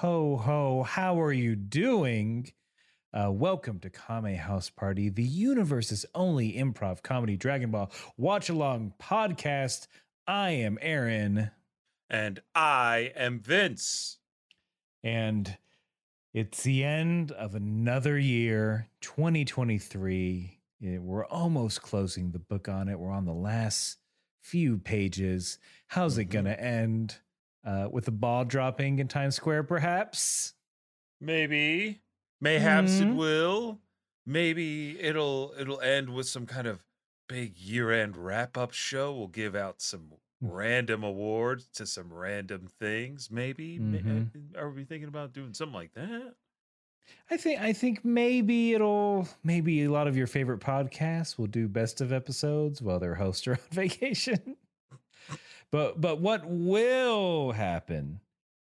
Hey, everybody, and ho ho, how are you doing? Uh, welcome to Kame House Party, the universe's only improv comedy Dragon Ball watch along podcast. I am Aaron, And I am Vince. and it's the end of another year, 2023. We're almost closing the book on it. We're on the last few pages. How's it Mhm. going to end? Uh, with a ball dropping in Times Square, perhaps? Maybe. Mayhaps it Mhm. will. Maybe it'll it'll end with some kind of big year-end wrap-up show. We'll give out some Mm. random awards to some random things. Maybe. May- Mhm. Are we thinking about doing something like that? I think I think maybe it'll maybe a lot of your favorite podcasts will do best of episodes while their hosts are on vacation. But but what will happen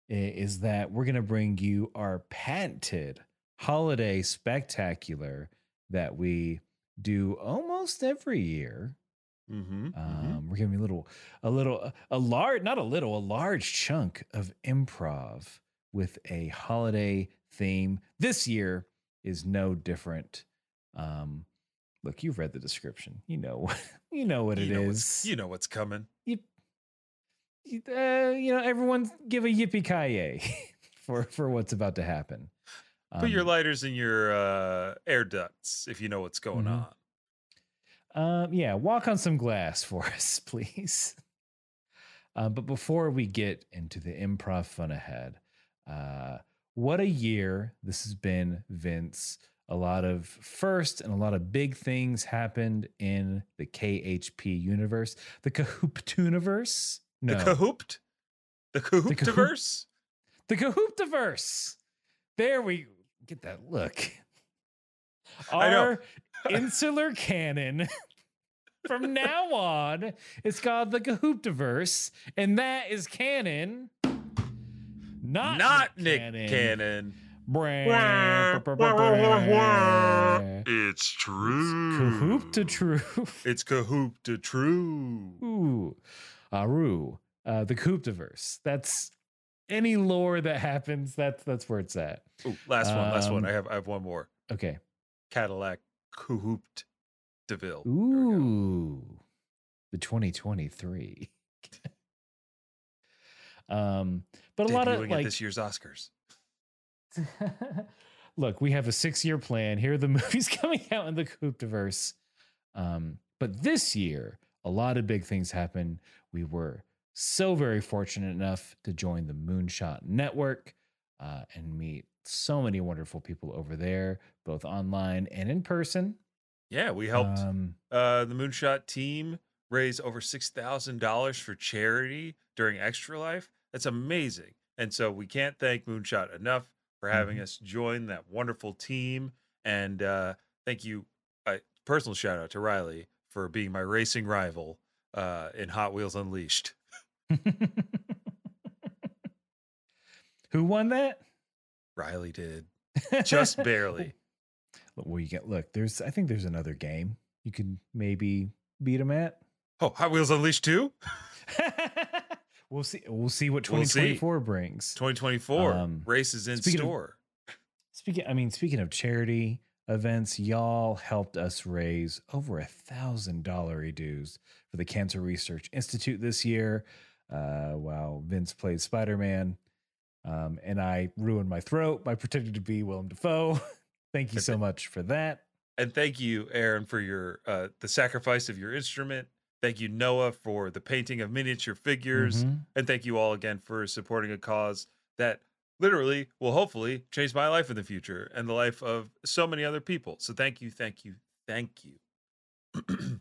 is that we're gonna bring you our patented holiday spectacular that we do almost every year. Mm-hmm. Um, we're giving a little, a little, a large, not a little, a large chunk of improv with a holiday theme. This year is no different. Um, look, you've read the description. You know, you know what you it know is. You know what's coming. You, uh, you know, everyone give a yippee ki for for what's about to happen. Put your Um, lighters in your uh, air ducts if you know what's going Mhm. on. Um, yeah, walk on some glass for us, please. Uh, but before we get into the improv fun ahead, uh, what a year this has been, Vince. A lot of first and a lot of big things happened in the KHP universe, the Kahoot universe. No, The Cahooped? The Cahooptiverse? the Kahooptiverse. There we get that look. I know. Our insular canon from now on is called the Kahooptiverse, and that is canon. Not, Not Nick Nick Cannon. Cannon. It's true. Kahoop to true. It's Cahoop to true. Ooh, Aru, uh, the Kahooptiverse. That's any lore that happens. That's that's where it's at. Ooh, last one, last one. Um, I have I have one more. Okay. Cadillac Cahooped Deville. Ooh, the 2023. um, but a lot of Debuting like, this year's Oscars. look, we have a six-year plan. Here are the movies coming out in the Cooptiverse. Um, but this year, a lot of big things happen. We were so very fortunate enough to join the Moonshot Network uh, and meet so many wonderful people over there, both online and in person. Yeah, we helped Um, uh, the Moonshot team raise over six thousand dollars for charity during Extra Life. That's amazing, and so we can't thank Moonshot enough for having Mhm. us join that wonderful team. And uh, thank you, uh, personal shout out to Riley for being my racing rival uh, in Hot Wheels Unleashed. Who won that? Riley did just barely. Well, you get look. There's, I think there's another game you could maybe beat him at. Oh, Hot Wheels Unleashed two, we'll see. We'll see what We'll see. 2024 brings. twenty twenty four Um, races in speaking of- store. Speaking, I mean, speaking of charity events, y'all helped us raise over a thousand dollar dues for the Cancer Research Institute this year. Uh, while Vince played Spider Man, um, and I ruined my throat by pretending to be Willem Dafoe. Thank you so much for that. And thank you, Aaron, for your uh, the sacrifice of your instrument. Thank you, Noah, for the painting of miniature figures. Mhm. And thank you all again for supporting a cause that literally will hopefully change my life in the future and the life of so many other people. So thank you, thank you, thank you.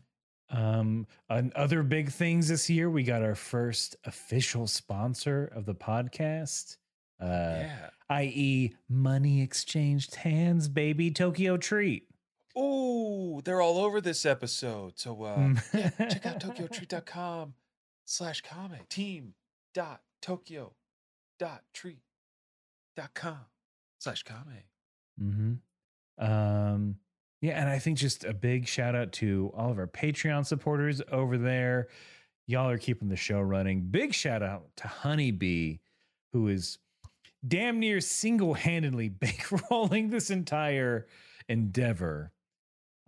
Um, and other big things this year, we got our first official sponsor of the podcast, uh, yeah. i.e., Money Exchanged Hands, baby, Tokyo Treat. Oh, they're all over this episode. So uh, Mm. yeah, check out tokyotreat.com slash comic team dot tokyo dot treat dot com slash kame. Mm-hmm. Um, yeah, and I think just a big shout out to all of our Patreon supporters over there. Y'all are keeping the show running. Big shout out to Honeybee who is damn near single-handedly bankrolling this entire endeavor.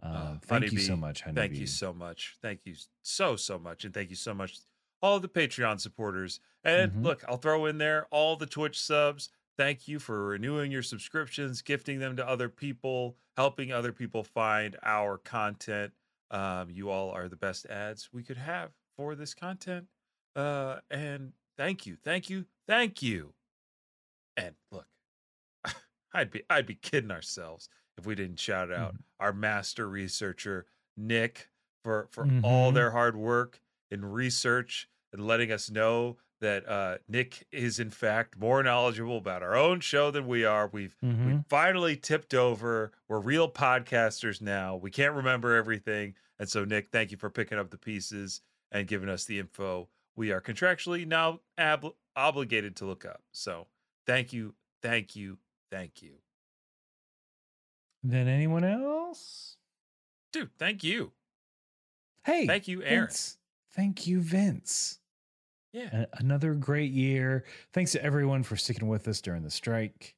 Uh, Uh, thank you so much, Honeybee. Thank you so much. Thank you so so much, and thank you so much all the Patreon supporters. And Mhm. look, I'll throw in there all the Twitch subs. Thank you for renewing your subscriptions, gifting them to other people, helping other people find our content. Um, you all are the best ads we could have for this content. Uh, and thank you, thank you, thank you. And look, I'd be I'd be kidding ourselves if we didn't shout out our master researcher Nick for for all Mhm. their hard work in research and letting us know that uh, Nick is in fact more knowledgeable about our own show than we are. We've we Mhm. finally tipped over. We're real podcasters now. We can't remember everything, and so Nick, thank you for picking up the pieces and giving us the info we are contractually now ab- obligated to look up. So thank you, thank you, thank you, Then anyone else? dude. Thank you, Hey, thank you, Aaron. Vince. Thank you, Vince. Yeah. Another great year. Thanks to everyone for sticking with us during the strike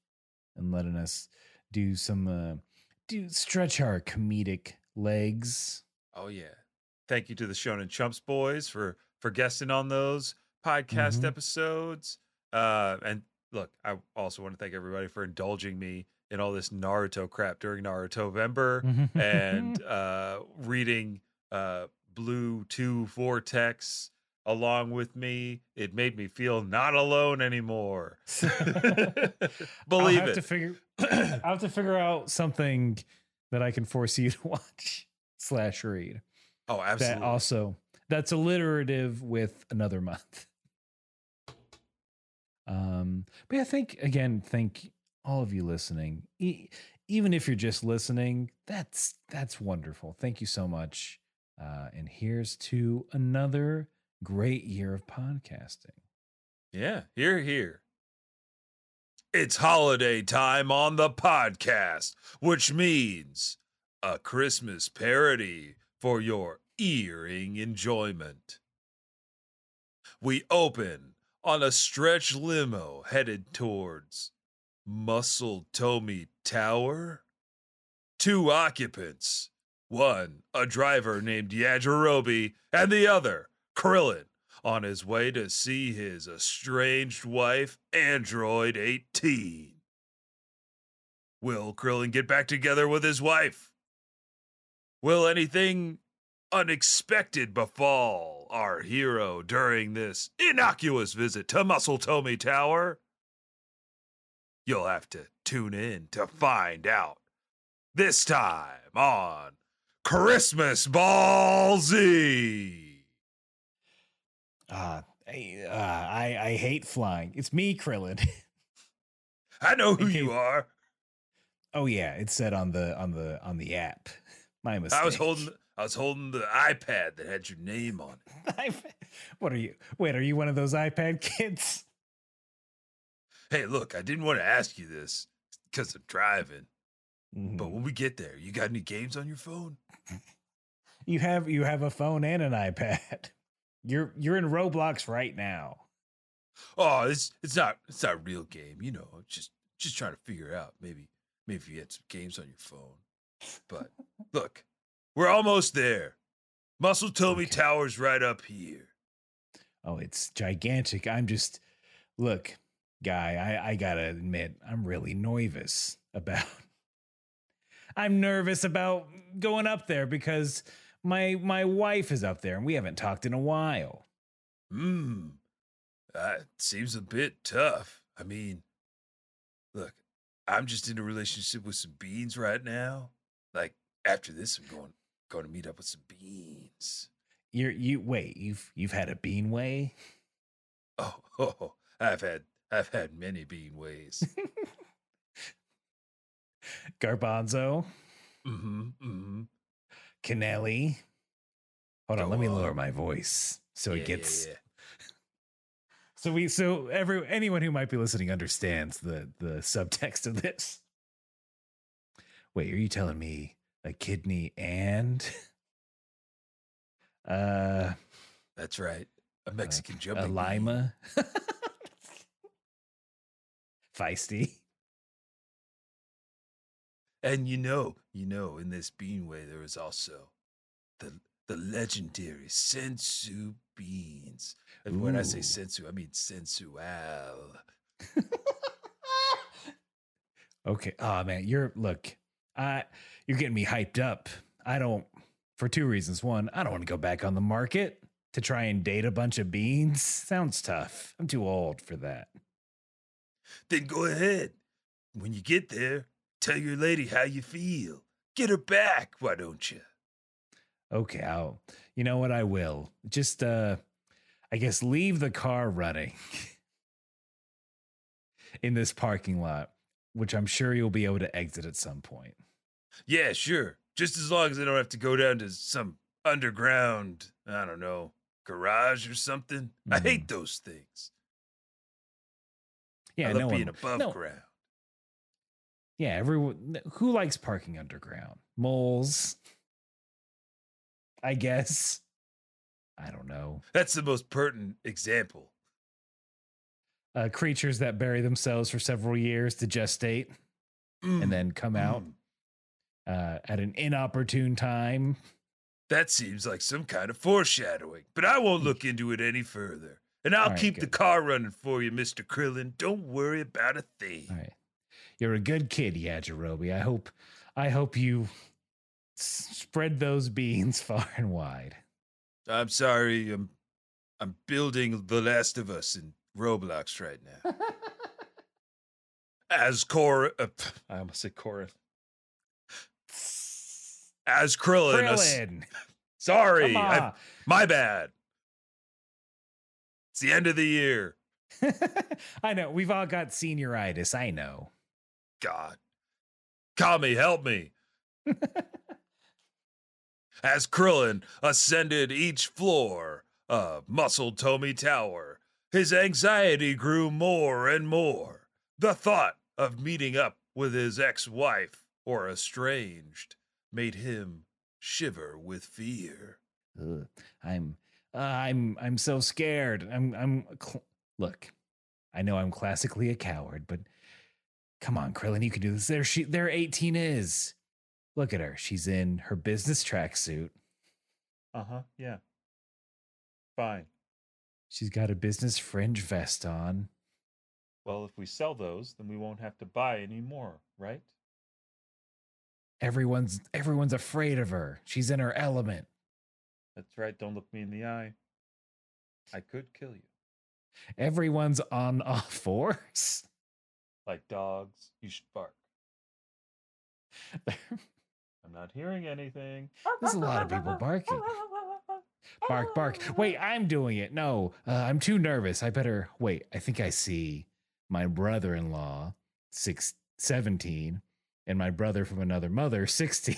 and letting us do some uh do stretch our comedic legs. Oh yeah. Thank you to the Shonen Chumps boys for for guesting on those podcast Mhm. episodes. Uh and look, I also want to thank everybody for indulging me in all this Naruto crap during Naruto November and uh reading uh Blue 2 Vortex along with me. It made me feel not alone anymore. Believe have it. to figure I'll have to figure out something that I can force you to watch slash read. oh, absolutely. That also that's alliterative with another month. Um, but yeah, thank again, thank all of you listening. E- even if you're just listening, that's that's wonderful. Thank you so much. Uh, and here's to another great year of podcasting. Yeah, here, here. It's holiday time on the podcast, which means a Christmas parody for your earring enjoyment. We open on a stretch limo headed towards Muscle Tomi Tower. Two occupants, one a driver named Yajirobe, and the other, Krillin, on his way to see his estranged wife, Android 18. Will Krillin get back together with his wife? Will anything unexpected befall our hero during this innocuous visit to Muscle Tomi Tower? You'll have to tune in to find out. This time on Christmas Ball Z. Uh, I, uh, I I hate flying. It's me, Krillin. I know who you are. oh yeah, it said on the on the on the app. My mistake. I was holding I was holding the iPad that had your name on it. What are you? Wait, are you one of those iPad kids? Hey, look, I didn't want to ask you this because I'm driving, Mhm. but when we get there, you got any games on your phone? You have you have a phone and an iPad. You're you're in Roblox right now. Oh, it's it's not it's not a real game, you know. Just just trying to figure out maybe maybe if you had some games on your phone. But look, we're almost there. Muscle Tomi Okay. Tower's right up here. Oh, it's gigantic. I'm just look, guy. I I gotta admit, I'm really nervous about. I'm nervous about going up there because my my wife is up there and we haven't talked in a while. Hmm. That seems a bit tough. I mean, look, I'm just in a relationship with some beans right now. Like after this, I'm going going to meet up with some beans. You're you wait. You've you've had a bean way. Oh, oh, I've had I've had many bean ways. Garbanzo, mm-hmm. Mm-hmm. Canelli. Hold on, Go let me on. lower my voice so yeah, it gets yeah, yeah. so we so every anyone who might be listening understands the the subtext of this. Wait, are you telling me a kidney and uh That's right. A Mexican a jumping bean. lima? feisty. And you know, you know, in this beanway there is also the the legendary senzu beans. And when I say senzu, I mean sensual. Okay. Oh man, you're look, I you're getting me hyped up. I don't for two reasons. One, I don't want to go back on the market to try and date a bunch of beans. Sounds tough. I'm too old for that. Then go ahead. When you get there, tell your lady how you feel. Get her back, why don't you? Okay, I'll you know what I will. Just uh I guess leave the car running in this parking lot, which I'm sure you'll be able to exit at some point. Yeah, sure. Just as long as I don't have to go down to some underground, I don't know, garage or something. I hate those things. Yeah, I love no being one, above no, ground. Yeah, everyone who likes parking underground? Moles. I guess. I don't know. That's the most pertinent example. Uh, creatures that bury themselves for several years to gestate and Mm, then come out mm. uh, at an inopportune time. That seems like some kind of foreshadowing, but I won't look into it any further. And I'll right, keep the car running for you, Mr. Krillin. Don't worry about a thing. All right, you're a good kid, Yajirobe. I hope, I hope you s- spread those beans far and wide. I'm sorry, I'm I'm building The Last of Us in Roblox right now. As Cor uh, I almost said Korin. As Krillin. a s- Krillin, sorry, come I- my bad. It's the end of the year. I know we've all got senioritis. I know. God. Kami, help me. As Krillin ascended each floor of Muscle Tomi Tower, his anxiety grew more and more. The thought of meeting up with his ex wife or estranged made him shiver with fear. Ugh, I'm uh, I'm I'm so scared. I'm I'm cl- look. I know I'm classically a coward, but come on, Krillin, you can do this. There she there 18 is. Look at her. She's in her business tracksuit. Uh huh. Yeah. Fine. She's got a business fringe vest on. Well, if we sell those, then we won't have to buy any more, right? Everyone's everyone's afraid of her. She's in her element. That's right. Don't look me in the eye. I could kill you. Everyone's on all fours. Like dogs, you should bark. I'm not hearing anything. There's a lot of people barking. Bark, bark. Wait, I'm doing it. No, uh, I'm too nervous. I better wait. I think I see my brother in law, six, 17, and my brother from another mother, 16,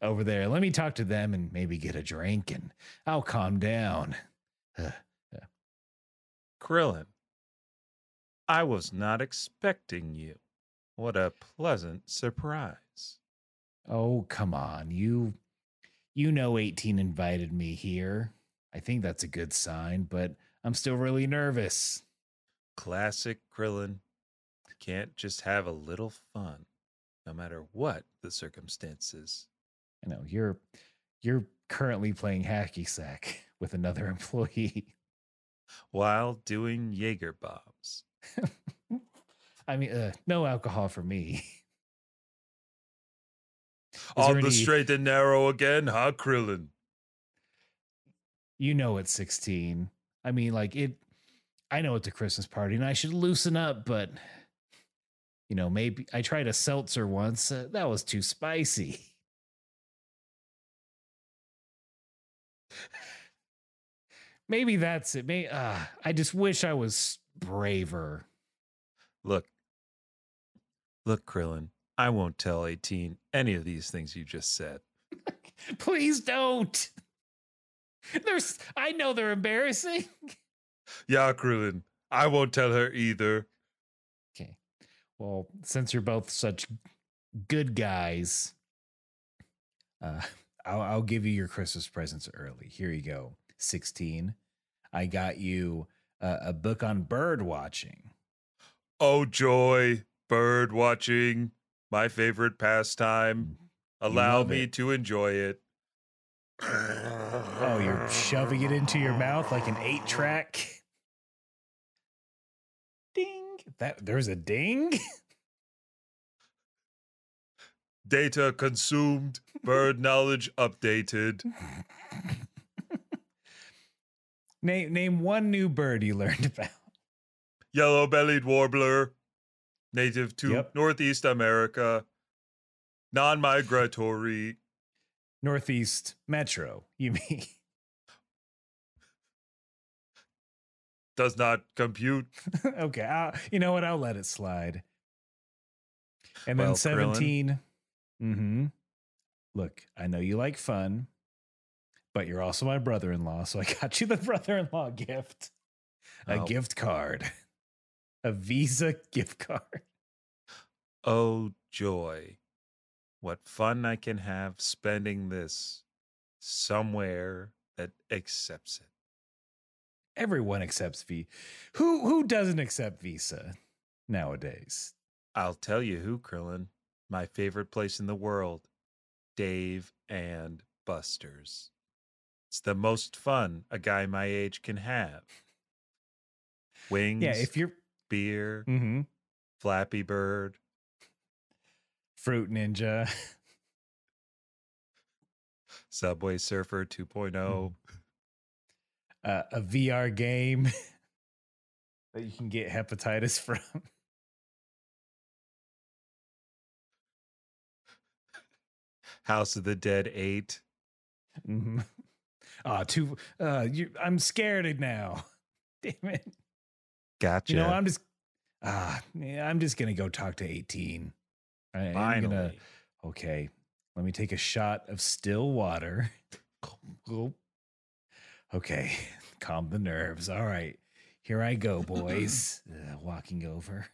over there. Let me talk to them and maybe get a drink and I'll calm down. Krillin, I was not expecting you. What a pleasant surprise. Oh, come on. You you know 18 invited me here. I think that's a good sign, but I'm still really nervous. Classic Krillin. Can't just have a little fun, no matter what the circumstances. I know you're you're currently playing hacky sack with another employee. While doing Jaeger bombs. I mean, uh, no alcohol for me. On the any- straight and narrow again, huh, Krillin? You know it's 16. I mean, like it I know it's a Christmas party and I should loosen up, but you know, maybe I tried a seltzer once. Uh, that was too spicy. maybe that's it. May uh, I just wish I was braver. Look, look, Krillin. I won't tell 18 any of these things you just said. Please don't. There's I know they're embarrassing. Yeah, Krillin. I won't tell her either. Okay. Well, since you're both such good guys, uh, I'll, I'll give you your Christmas presents early. Here you go. 16. I got you uh, a book on bird watching. Oh joy, bird watching, my favorite pastime. Allow me it. to enjoy it. Oh, you're shoving it into your mouth like an eight track. Ding. That there's a ding. Data consumed, bird knowledge updated. name name one new bird you learned about. Yellow bellied warbler, native to Yep. Northeast America, non migratory. Northeast Metro, you mean? Does not compute. okay, I'll, you know what? I'll let it slide. And then Well, Krillin. 17. Mm-hmm. Look, I know you like fun, but you're also my brother-in-law, so I got you the brother-in-law gift. A Oh. gift card. A Visa gift card. Oh, joy. What fun I can have spending this somewhere that accepts it. Everyone accepts V. Who who doesn't accept Visa nowadays? I'll tell you who, Krillin. My favorite place in the world Dave and Buster's. It's the most fun a guy my age can have. Wings, Yeah, if you're beer, mm-hmm. Flappy Bird, Fruit Ninja. Subway Surfer 2.0. uh, a VR game that you can get hepatitis from. House of the Dead 8. mm-hmm. Ah, too. Uh, you, I'm scared now. Damn it. Gotcha. You know, I'm just. Ah, I'm just gonna go talk to 18. I, I'm Finally. gonna. Okay, let me take a shot of still water. Okay, calm the nerves. All right, here I go, boys. Uh, walking over.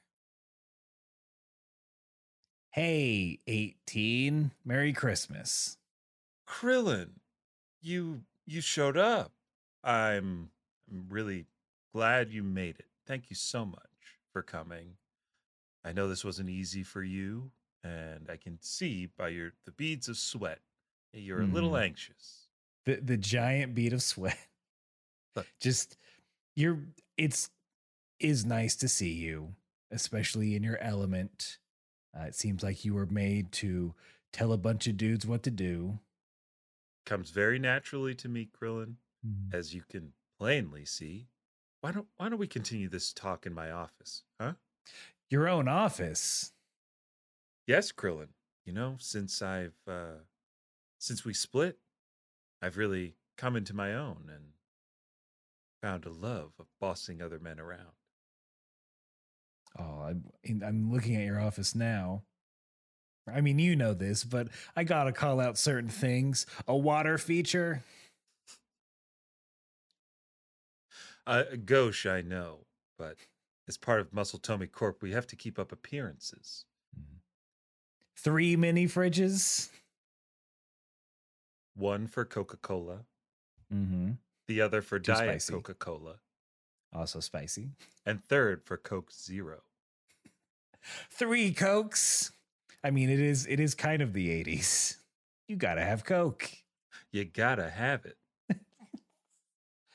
Hey, 18. Merry Christmas. Krillin, you you showed up. I'm I'm really glad you made it. Thank you so much for coming. I know this wasn't easy for you, and I can see by your the beads of sweat you're a little Mhm. anxious. The the giant bead of sweat. Look. Just you're it's is nice to see you, especially in your element. Uh, it seems like you were made to tell a bunch of dudes what to do. Comes very naturally to me, Krillin, Mm. as you can plainly see. Why don't why don't we continue this talk in my office? Huh? Your own office. Yes, Krillin. You know, since I've uh since we split, I've really come into my own and found a love of bossing other men around. Oh, I'm I'm looking at your office now. I mean, you know this, but I gotta call out certain things. A water feature. Uh, gauche, I know, but as part of Muscle Tomi Corp, we have to keep up appearances. Three mini fridges. One for Coca Cola, Mm-hmm. the other for Too Diet. Coca Cola, Also spicy. and third for Coke Zero. Three cokes. I mean, it is it is kind of the '80s. You gotta have coke. You gotta have it.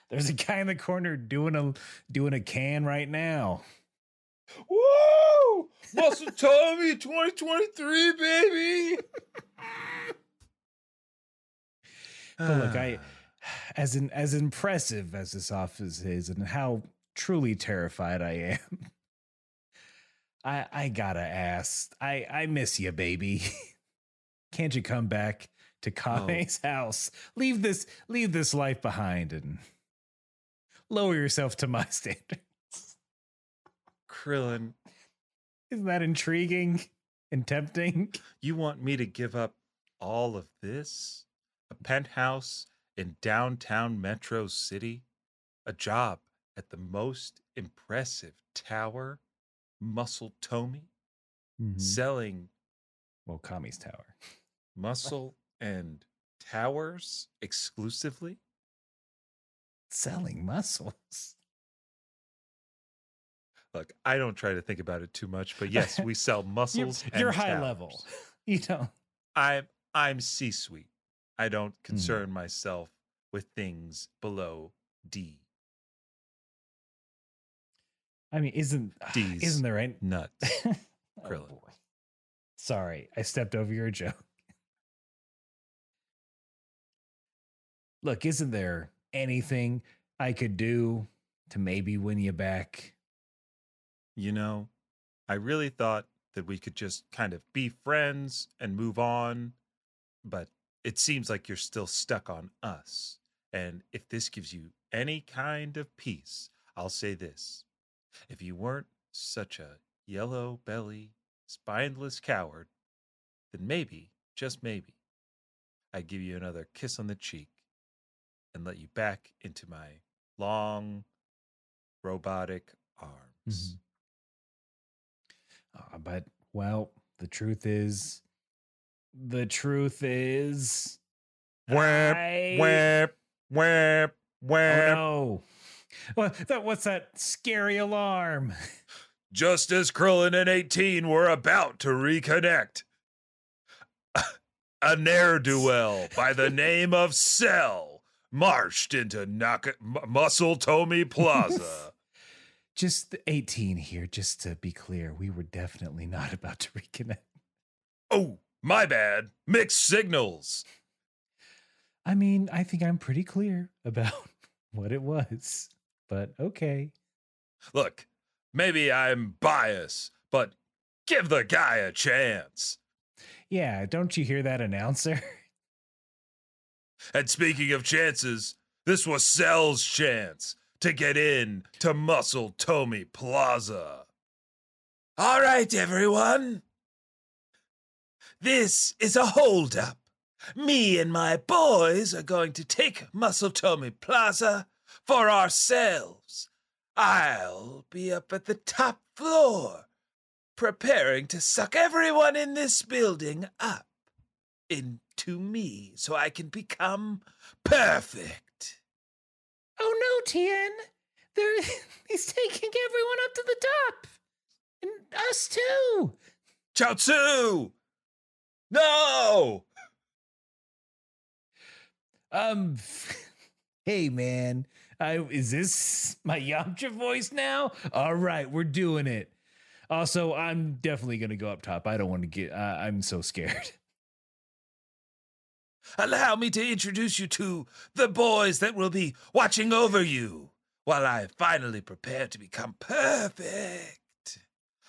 There's a guy in the corner doing a doing a can right now. Woo! Muscle Tomi 2023, baby! But look, I as in as impressive as this office is, and how truly terrified I am. I I gotta ask. I I miss you, baby. Can't you come back to oh. Kame's house? Leave this leave this life behind and lower yourself to my standards. Krillin, Isn't that intriguing and tempting? you want me to give up all of this? A penthouse in downtown Metro City? A job at the most impressive tower? Muscle Tomi? Selling Well, Kami's tower. muscle and towers exclusively? Selling muscles. Look, I don't try to think about it too much, but yes, we sell You're, muscles. you're high towers. level. You know. I'm I'm C-suite. I don't Mm. concern myself with things below D. I mean, isn't D's. isn't there any Nuts. oh, Krillin. Sorry, I stepped over your joke. Look, isn't there anything I could do to maybe win you back? You know, I really thought that we could just kind of be friends and move on, but it seems like you're still stuck on us. And if this gives you any kind of peace, I'll say this. If you weren't such a yellow belly, spineless coward, then maybe, just maybe, I'd give you another kiss on the cheek and let you back into my long, robotic arms. Uh, but well, the truth is, the truth is, Whap, I- whap, whap, Oh whap. no! What, that, what's that scary alarm? Just as Krillin and 18 were about to reconnect, a ne'er do well by the name of Cell marched into Naka- M- Muscle Tomi Plaza. Just 18 here, just to be clear, we were definitely not about to reconnect. oh, my bad. Mixed signals. I mean, I think I'm pretty clear about what it was, but okay. Look, maybe I'm biased, but give the guy a chance. Yeah, don't you hear that announcer? And speaking of chances, this was Cell's chance to get in to Muscle Tomi Plaza. All right, everyone. This is a holdup. Me and my boys are going to take Muscle Tomi Plaza for ourselves. I'll be up at the top floor, preparing to suck everyone in this building up into me so I can become perfect. Oh no, Tien! There, he's taking everyone up to the top, and us too. Chiaotzu! No! Um, hey man, I is this my Yamcha voice now? All right, we're doing it. Also, I'm definitely gonna go up top. I don't want to get. Uh, I'm so scared. Allow me to introduce you to the boys that will be watching over you while I finally prepare to become perfect.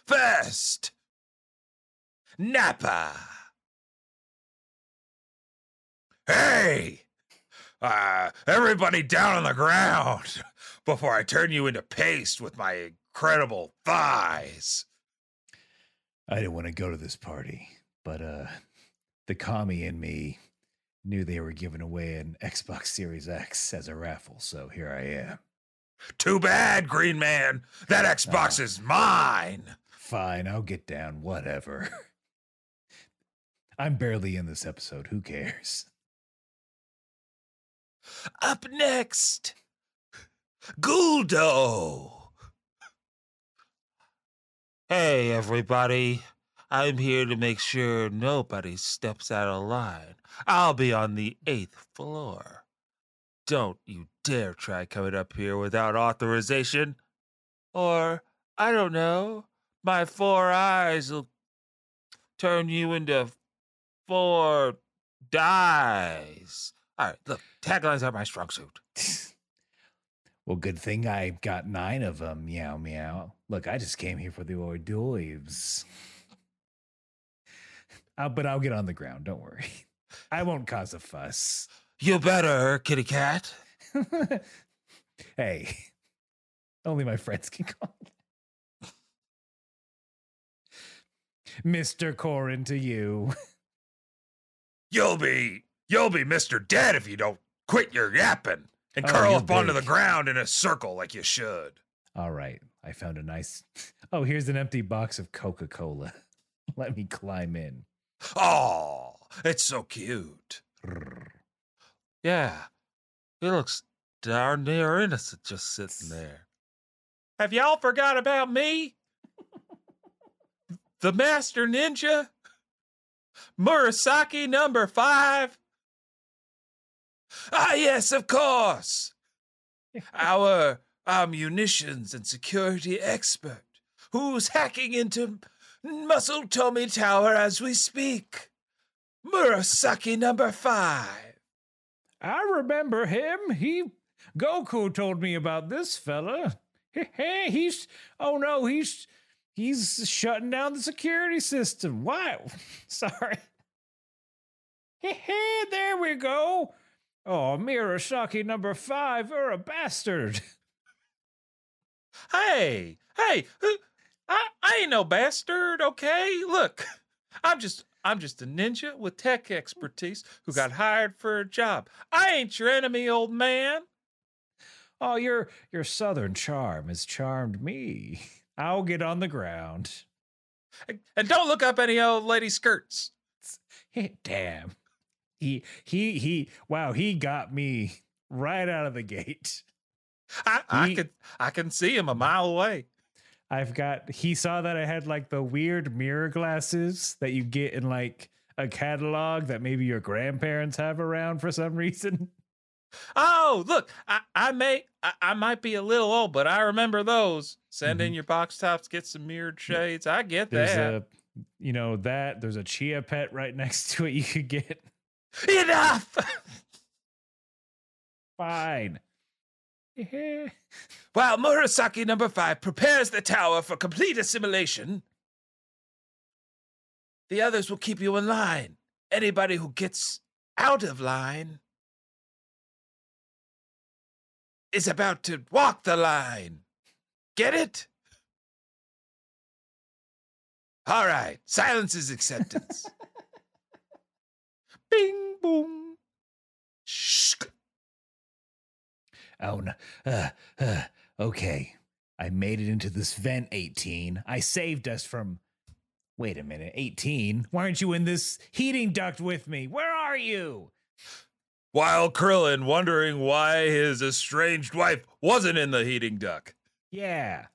First, Nappa. Hey! Uh, everybody down on the ground before I turn you into paste with my incredible thighs. I didn't want to go to this party, but uh, the commie in me knew they were giving away an Xbox Series X as a raffle, so here I am. Too bad, Green Man. That Xbox is mine. Fine, I'll get down. Whatever. I'm barely in this episode. Who cares? Up next, Guldo. Hey, everybody. I'm here to make sure nobody steps out of line. I'll be on the eighth floor. Don't you dare try coming up here without authorization. Or, I don't know, my four eyes will turn you into four dies. All right, look, taglines are my strong suit. well, good thing I got nine of them. Meow, meow. Look, I just came here for the hors d'oeuvres. Uh, but I'll get on the ground. Don't worry. I won't cause a fuss. You better, kitty cat. hey, only my friends can call. Mr. Korin to you. You'll be, you'll be Mr. Dead if you don't quit your yapping and Oh, curl up onto the ground in a circle like you should. All right. I found a nice. Oh, here's an empty box of Coca Cola. Let me climb in. Oh, it's so cute. Yeah, he looks darn near innocent just sitting there. Have y'all forgot about me? The Master Ninja? Murasaki number five? Ah, yes, of course. Our, our munitions and security expert who's hacking into Muscle Tomi Tower as we speak. Murasaki number five. I remember him. He Goku told me about this fella. Hey, he's oh no, he's he's shutting down the security system. Wow. Sorry. Hey, there we go. Oh, Murasaki number five, you're a bastard. Hey, hey, I, I ain't no bastard, okay? Look, I'm just I'm just a ninja with tech expertise who got hired for a job. I ain't your enemy, old man. Oh, your your southern charm has charmed me. I'll get on the ground. And don't look up any old lady skirts. Damn. He he he wow, he got me right out of the gate. I, I can I can see him a mile away. I've got he saw that I had like the weird mirror glasses that you get in like a catalog that maybe your grandparents have around for some reason. Oh, look, I, I may I, I might be a little old, but I remember those. Send mm-hmm. in your box tops, get some mirrored shades. I get there's that. A, you know that there's a chia pet right next to it you could get. Enough. Fine. While Murasaki number five prepares the tower for complete assimilation, the others will keep you in line. Anybody who gets out of line is about to walk the line. Get it? All right, silence is acceptance. Oh, no. Uh, uh, okay. I made it into this vent, 18. I saved us from. Wait a minute, 18? Why aren't you in this heating duct with me? Where are you? While Krillin wondering why his estranged wife wasn't in the heating duct. Yeah.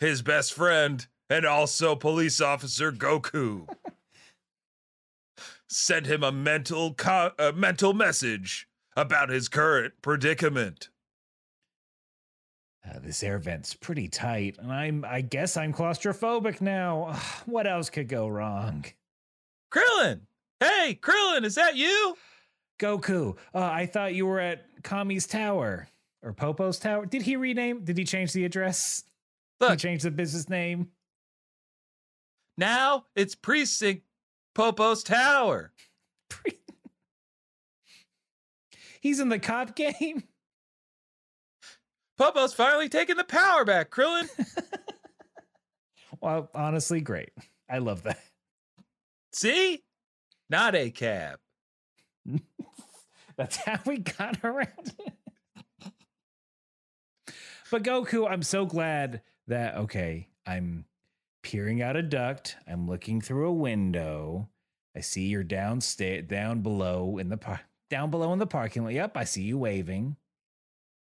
His best friend and also police officer Goku sent him a mental co- a mental message about his current predicament. Uh, this air vent's pretty tight, and I'm I guess I'm claustrophobic now. Ugh, what else could go wrong? Krillin! Hey, Krillin, is that you? Goku, uh, I thought you were at Kami's tower or Popo's tower. Did he rename? Did he change the address? Look, he changed the business name. Now it's Precinct Popo's Tower. Pre- He's in the cop game. Popo's finally taking the power back, Krillin. well, honestly, great. I love that. See? Not a cab. That's how we got around it. but Goku, I'm so glad that okay, I'm peering out a duct. I'm looking through a window. I see you're downstairs, down below in the down below in the parking lot. Yep, I see you waving.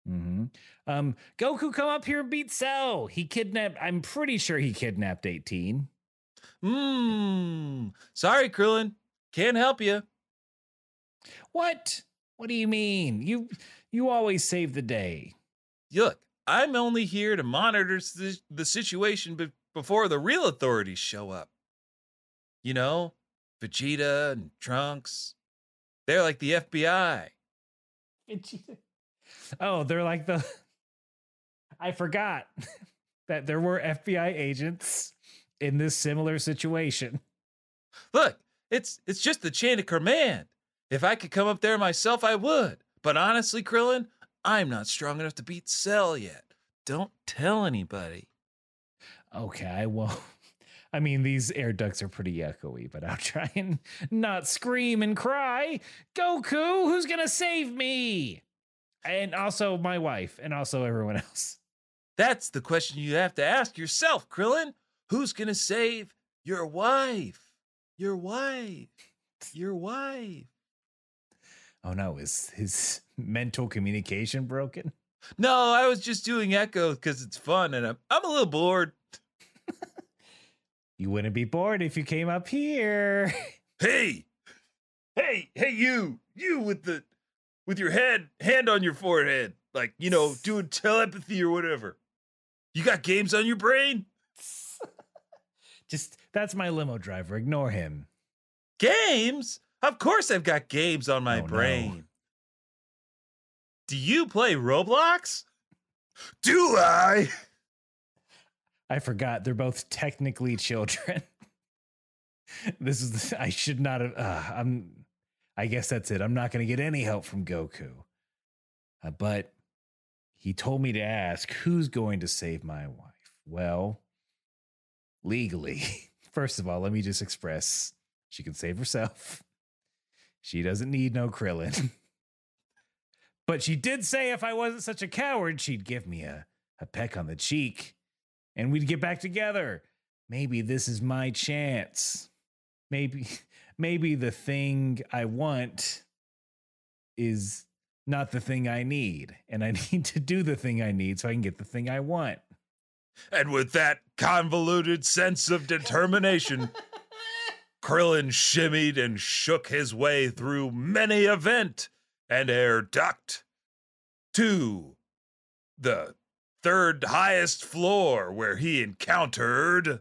Mm-hmm. Um, Goku, come up here and beat Cell. He kidnapped. I'm pretty sure he kidnapped 18. Hmm. Sorry, Krillin. Can't help you. What? What do you mean? You you always save the day. Look, I'm only here to monitor the situation be- before the real authorities show up. You know, Vegeta and Trunks. They're like the FBI. Oh, they're like the. I forgot that there were FBI agents in this similar situation. Look, it's it's just the chain of command. If I could come up there myself, I would. But honestly, Krillin, I'm not strong enough to beat Cell yet. Don't tell anybody. Okay, I won't. I mean, these air ducts are pretty echoey, but I'll try and not scream and cry. Goku, who's gonna save me? And also my wife, and also everyone else. That's the question you have to ask yourself, Krillin. Who's gonna save your wife? Your wife. Your wife. Oh no, is his mental communication broken? No, I was just doing echo because it's fun and I'm, I'm a little bored. You wouldn't be bored if you came up here. Hey, hey, hey, you, you with the, with your head, hand on your forehead, like, you know, doing telepathy or whatever. You got games on your brain? Just that's my limo driver. Ignore him. Games? Of course I've got games on my Oh, no. brain. Do you play Roblox? Do I? I forgot they're both technically children. this is the, I should not have. Uh, I'm. I guess that's it. I'm not going to get any help from Goku. Uh, but he told me to ask who's going to save my wife. Well, legally, first of all, let me just express she can save herself. She doesn't need no Krillin. but she did say if I wasn't such a coward, she'd give me a, a peck on the cheek and we'd get back together. Maybe this is my chance. Maybe maybe the thing I want is not the thing I need, and I need to do the thing I need so I can get the thing I want. And with that convoluted sense of determination, Krillin shimmied and shook his way through many a vent and air duct to the third highest floor where he encountered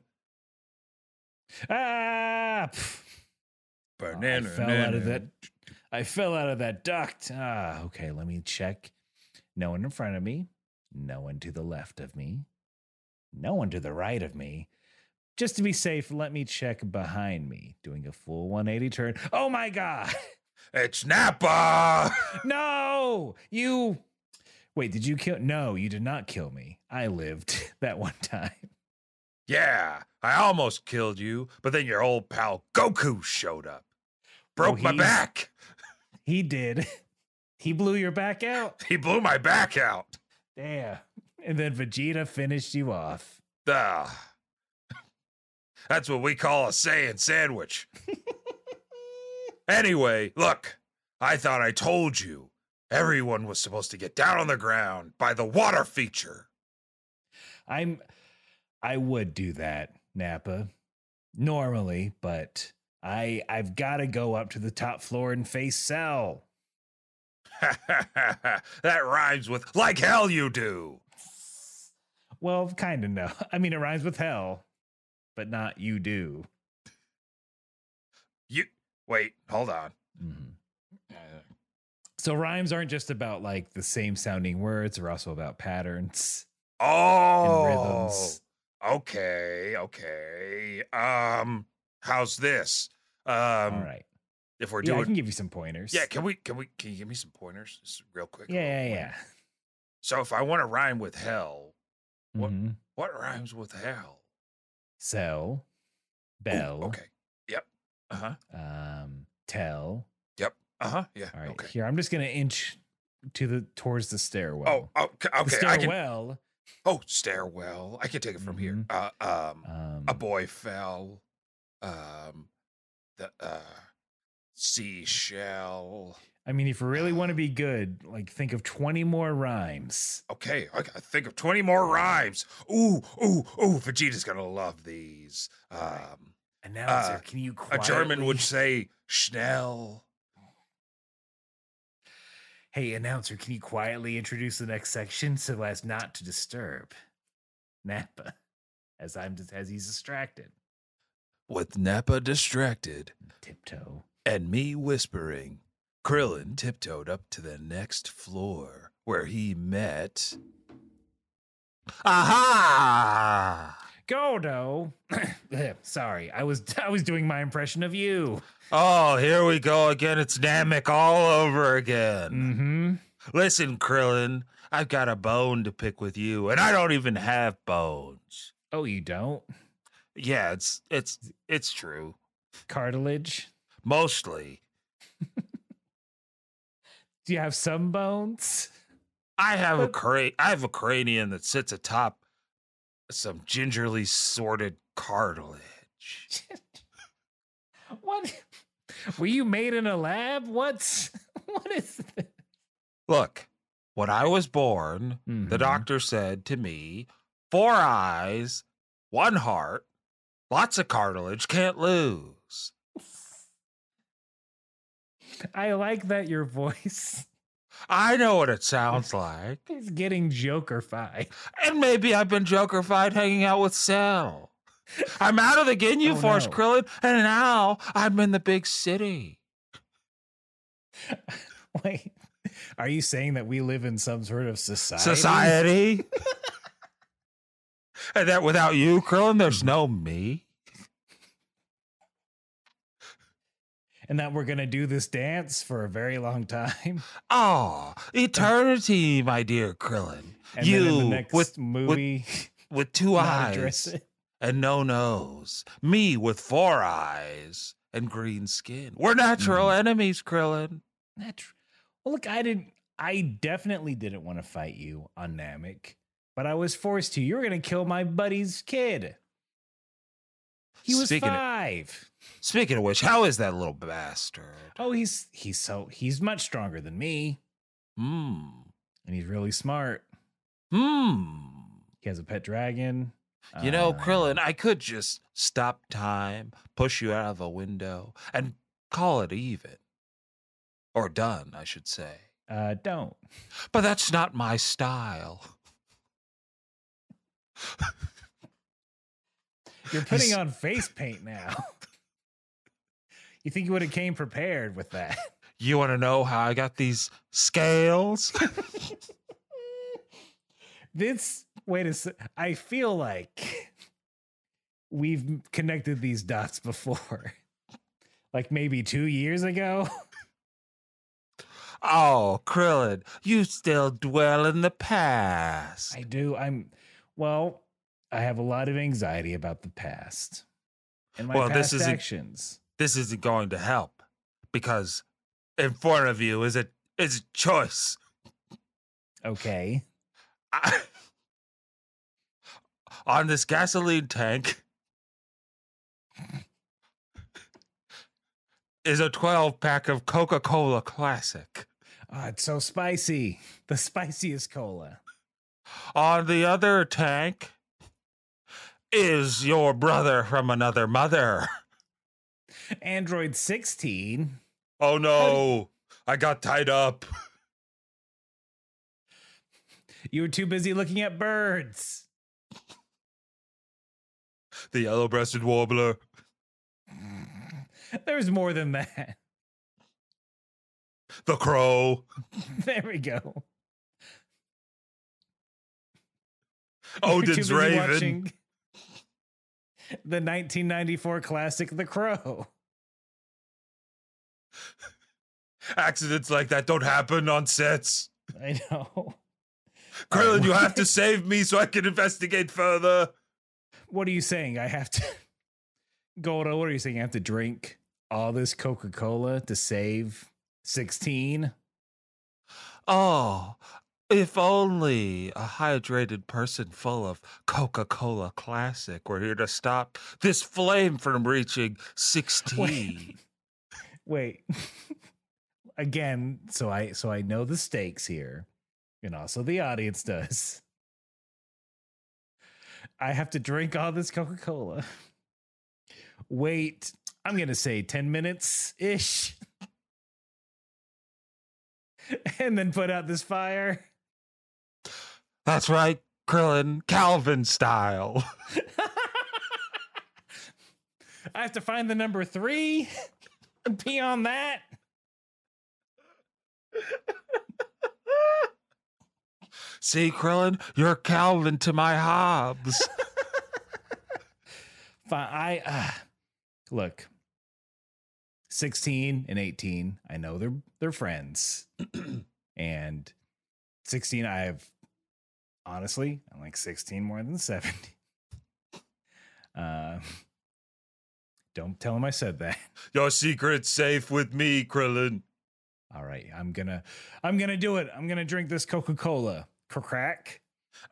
Ah! pff, I banana. fell out of that. I fell out of that duct. Ah, okay. Let me check. No one in front of me. No one to the left of me. No one to the right of me. Just to be safe, let me check behind me, doing a full 180 turn. Oh my god! It's Nappa. No, you. Wait, did you kill? No, you did not kill me. I lived that one time. yeah, I almost killed you, but then your old pal Goku showed up. Broke my Oh, he's- back. He did. He blew your back out. He blew my back out. Damn. And then Vegeta finished you off. Ah. That's what we call a Saiyan sandwich. Anyway, look, I thought I told you everyone was supposed to get down on the ground by the water feature. I'm I would do that, Nappa. Normally, but I I've got to go up to the top floor and face Cell. that rhymes with like hell you do. Well, kind of no. I mean, it rhymes with hell, but not you do. You wait, hold on. Mhm. So rhymes aren't just about like the same sounding words; they're also about patterns Oh, rhythms. okay, okay. Um, how's this? Um, All right. if we're Yeah, I doing can give you some pointers. Yeah, can we can we can you give me some pointers just real quick? Yeah, yeah, yeah. So if I want to rhyme with hell, What- Mhm. what rhymes with hell? Cell, Ooh, bell, okay. Yep. Uh-huh. um, tell. Yep. Uh-huh. Yeah. All right, Okay. here I'm just gonna inch to the towards the stairwell. Oh, okay. the. I can stairwell. Oh, stairwell. I can take it from here. Mhm. Uh um Um, a boy fell. Um the uh seashell. I mean, if you really want to be good, like think of 20 more rhymes. Okay, I gotta think of 20 more rhymes. Ooh, ooh, ooh, Vegeta's gonna love these. Um Announcer, Uh, can you a German would say Schnell. Hey, announcer, can you quietly introduce the next section so as not to disturb Nappa as I'm as he's distracted? With Nappa distracted Tiptoe. and me whispering, Krillin tiptoed up to the next floor where he met. Aha! Gordo. Sorry, I was I was doing my impression of you. Oh, here we go again. It's Namek all over again. Mm-hmm. Listen, Krillin, I've got a bone to pick with you, and I don't even have bones. Oh, you don't? Yeah, it's it's it's true. Cartilage? Mostly. Do you have some bones? I have a cra- I have a cranium that sits atop some gingerly sorted cartilage. What? Were you made in a lab? What's what is this? Look, when I was born, the Mhm. doctor said to me, four eyes, one heart, lots of cartilage, can't lose. I like that your voice I know what it sounds like. He's getting jokerfied. And maybe I've been jokerfied hanging out with Cell. I'm out of the Ginyu Oh, Force, no. Krillin, and now I'm in the big city. Wait, are you saying that we live in some sort of society? Society. and that without you, Krillin, there's no me. And that we're gonna do this dance for a very long time. Oh, eternity, my dear Krillin. And you the next with movie, with two eyes and no nose. Me with four eyes and green skin. We're natural Mm-hmm. enemies, Krillin. Natural. Well, look, I didn't. I definitely didn't want to fight you on Namek, but I was forced to. You were gonna kill my buddy's kid. He was Speaking of- five. Speaking of which, how is that little bastard? Oh, he's he's so he's much stronger than me, Hmm. and he's really smart. Hmm. He has a pet dragon. You know, Uh, Krillin, I could just stop time, push you out of a window, and call it even. Or done, I should say. Uh, don't. But that's not my style. You're putting on face paint now. you think you would have came prepared with that? You want to know how I got these scales? this wait a sec. I feel like we've connected these dots before. like maybe two years ago. oh, Krillin, you still dwell in the past. I do. I'm well, I have a lot of anxiety about the past. And my Well, this isn't- actions. This isn't going to help because in front of you is a is a choice. Okay. I, on this gasoline tank is a 12 pack of Coca Cola Classic. Oh, it's so spicy. The spiciest cola. On the other tank is your brother from another mother. Android 16. Oh no, I got tied up. You were too busy looking at birds. The yellow breasted warbler. There's more than that. The crow. There we go. Odin's raven. watching The 1994 classic The Crow. Accidents like that don't happen on sets. I know. Krillin, you have to save me so I can investigate further. What are you saying? I have to Guldo, what are you saying? I have to drink all this Coca-Cola to save 16? Oh, if only a hydrated person full of Coca Cola Classic were here to stop this flame from reaching 16. Wait. Again, so I so I know the stakes here. And also the audience does. I have to drink all this Coca-Cola. Wait, I'm gonna say 10 minutes ish. and then put out this fire. That's right, Krillin, Calvin style. I have to find the number three on that. See, Krillin, you're Calvin to my Hobbes. Fine. I uh, look. 16 and 18. I know they're they're friends. and 16, I have honestly, I like 16 more than 70. Uh, don't tell him I said that. Your secret's safe with me, Krillin. All right, I'm gonna I'm gonna do it. I'm gonna drink this Coca-Cola. Crack.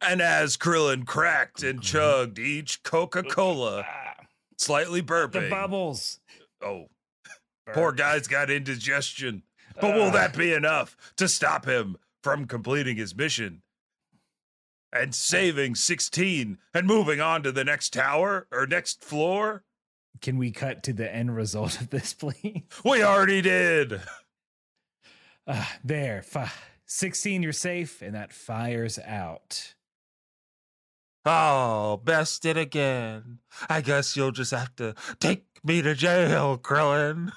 And as Krillin cracked and chugged each Coca Cola, Ah, slightly burping. the bubbles. Oh, poor guy's got indigestion. But will that be enough to stop him from completing his mission and saving 16 and moving on to the next tower or next floor? Can we cut to the end result of this, please? We already did. Uh, there, fi- 16, you're safe, and that fires out. Oh, bested again. I guess you'll just have to take me to jail, Krillin.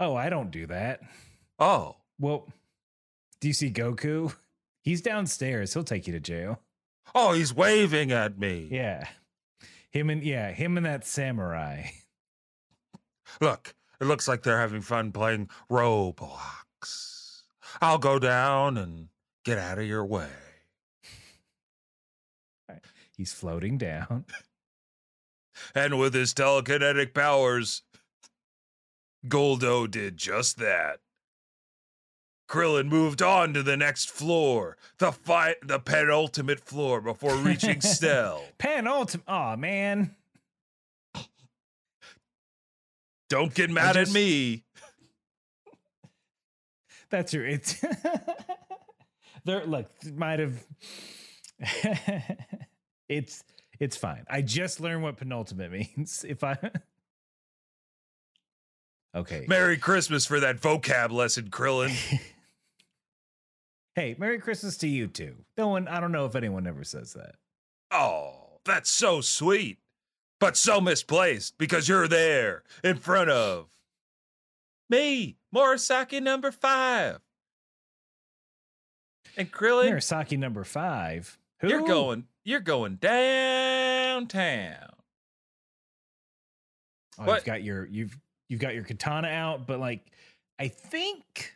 Oh, I don't do that. Oh, Well, do you see Goku? He's downstairs. He'll take you to jail. oh, he's waving at me. Yeah. Him and yeah, him and that samurai. Look, it looks like they're having fun playing Roblox. I'll go down and get out of your way. He's floating down. And with his telekinetic powers, Guldo did just that. Krillin moved on to the next floor, the fi- the penultimate floor before reaching Stell. Penultimate. Oh man. Don't get mad just- at me. That's your it's there look might have it's it's fine. I just learned what penultimate means. If I Okay. Merry Christmas for that vocab lesson, Krillin. hey, Merry Christmas to you too. No one I don't know if anyone ever says that. Oh, that's so sweet, but so misplaced because you're there in front of me, Murasaki number five. And Krillin, Murasaki number five. Who? you're going, you're going downtown. Oh, What? you've got your you've you've got your katana out, but like I think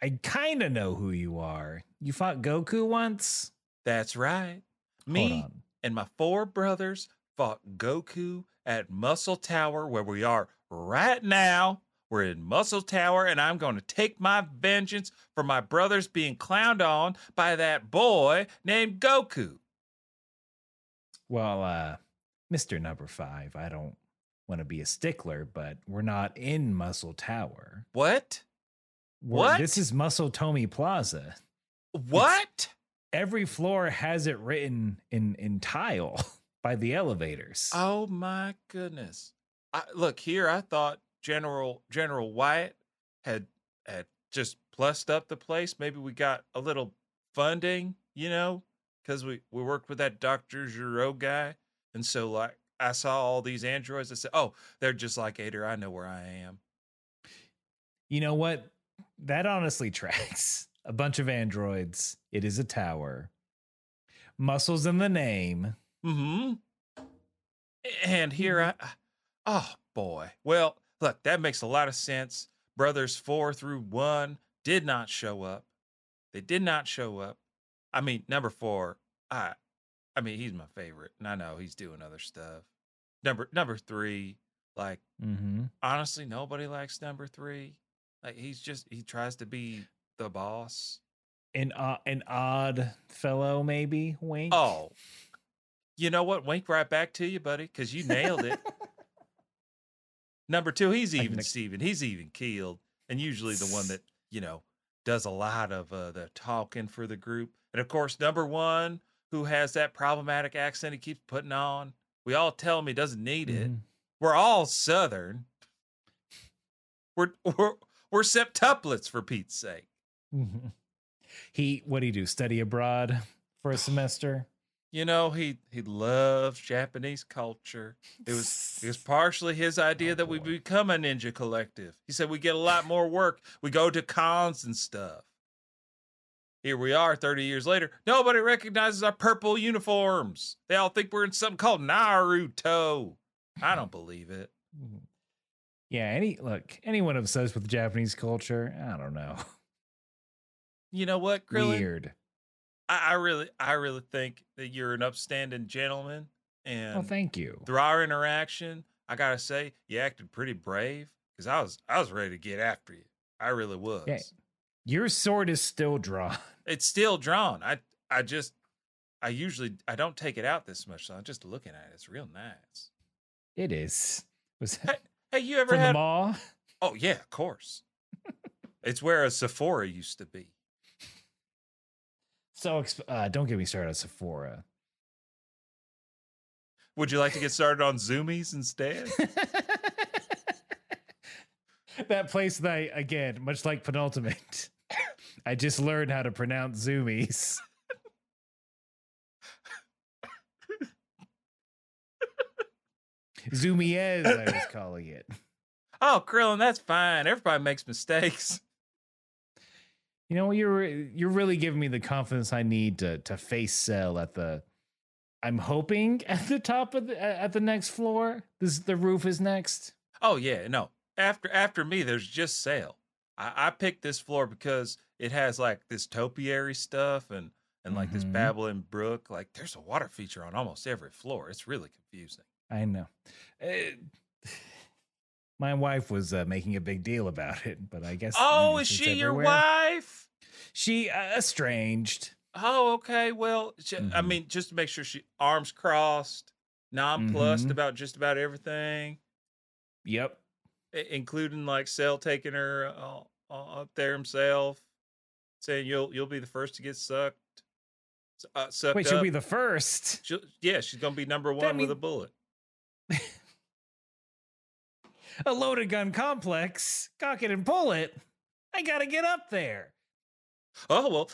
I kind of know who you are. You fought Goku once. That's right. Me and my four brothers fought Goku at Muscle Tower, where we are right now. We're in Muscle Tower, and I'm going to take my vengeance for my brothers being clowned on by that boy named Goku. Well, uh, Mr. Number Five, I don't want to be a stickler, but we're not in Muscle Tower. What? We're- What? This is Muscle Tomi Plaza. What? Every floor has it written in in tile by the elevators. Oh my goodness! I, look here. I thought General General White had had just plussed up the place. Maybe we got a little funding, you know, because we we worked with that Doctor Gero guy, and so like I saw all these androids. I said, "Oh, they're just like Eighter. I know where I am." You know what? That honestly tracks. A bunch of androids. It is a tower. Muscles in the name. Hmm. And here I, oh boy. Well, look, that makes a lot of sense. Brothers four through one did not show up. They did not show up. I mean, number four, I, I mean, he's my favorite, and I know he's doing other stuff. Number number three, like Mm-hmm. honestly, nobody likes number three. Like he's just he tries to be the boss. An uh, an odd fellow, maybe. Wink. Oh, you know what? Wink right back to you, buddy, because you nailed it. Number two, he's even Steven. He's even keeled, and usually the one that you know does a lot of uh, the talking for the group. And of course, number one, who has that problematic accent he keeps putting on. We all tell him he doesn't need it. Mhm. We're all Southern. We're we're we're septuplets for Pete's sake. Mhm. He what do you do? Study abroad for a semester? You know, he he loves Japanese culture. It was it was partially his idea Oh, that we become a ninja collective. He said we get a lot more work. We go to cons and stuff. Here we are 30 years later. Nobody recognizes our purple uniforms. They all think we're in something called Naruto. I don't believe it. Mhm. Yeah, any look, anyone obsessed with Japanese culture, I don't know. You know what, Krillin? Weird. I, I really I really think that you're an upstanding gentleman oh, and Well, thank you. through our interaction, I gotta say, you acted pretty brave because I was I was ready to get after you. I really was. Yeah. Your sword is still drawn. It's still drawn. I I just I usually I don't take it out this much, so I'm just looking at it. It's real nice. It is. Was Hey, Hey, you ever from the had? mall? Oh yeah, of course. it's where a Sephora used to be. So exp- uh, don't get me started on Sephora. Would you like to get started on Zoomies instead? that place that I, again, much like penultimate, I just learned how to pronounce zoomies. Zoomies, I was calling it. oh, Krillin, that's fine. Everybody makes mistakes. You know, you're you're really giving me the confidence I need to to face Cell at the. I'm hoping at the top of the at the next floor. This the roof is next. Oh yeah, no. After after me, there's just Sail. I, I picked this floor because it has like this topiary stuff and and like this Mhm. babbling brook. Like there's a water feature on almost every floor. It's really confusing. I know. Eh, my wife was uh, making a big deal about it, but I guess. Oh, is she your wife? She uh, estranged. Oh, okay. Well, sh I Mhm. mean, just to make sure she arms crossed, nonplussed Mhm. about just about everything, Yep. i- including like Cell taking her uh, uh, up there himself, saying you'll you'll be the first to get sucked. Uh, sucked Wait, she'll up. be the first. She'll- yeah, she's gonna be number one with mean- a bullet. A loaded gun complex. Cock it and pull it. I gotta get up there. Oh well,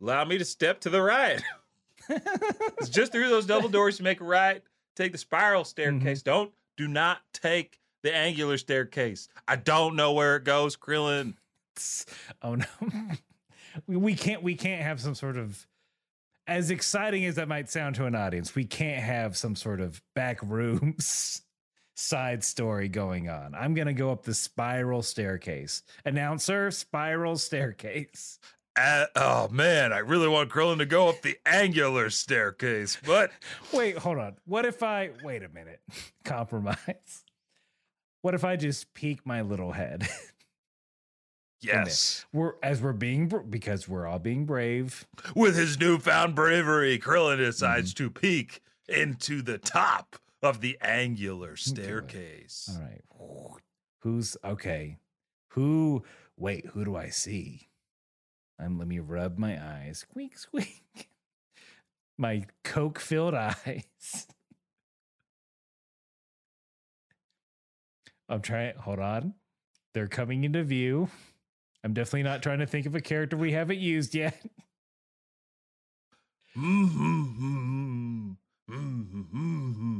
allow me to step to the right. It's just through those double doors. You make a right. Take the spiral staircase. Mm-hmm. Don't do not take the angular staircase. I don't know where it goes, Krillin. oh no. we can't we can't have some sort of as exciting as that might sound to an audience, we can't have some sort of back rooms side story going on. I'm gonna go up the spiral staircase. Announcer, spiral staircase. Uh, oh man, I really want Krillin to go up the angular staircase, but Wait, hold on. What if I wait a minute? Compromise. What if I just peek my little head? yes, we're as we're being because we're all being brave. with his newfound bravery, Krillin decides to peek into the top of the angular staircase. All right. Who's okay? Who wait, who do I see? Um, let me rub my eyes. Squeak squeak. My coke filled eyes. I'm trying hold on. They're coming into view. I'm definitely not trying to think of a character we haven't used yet. Mm-hmm. Mm-hmm.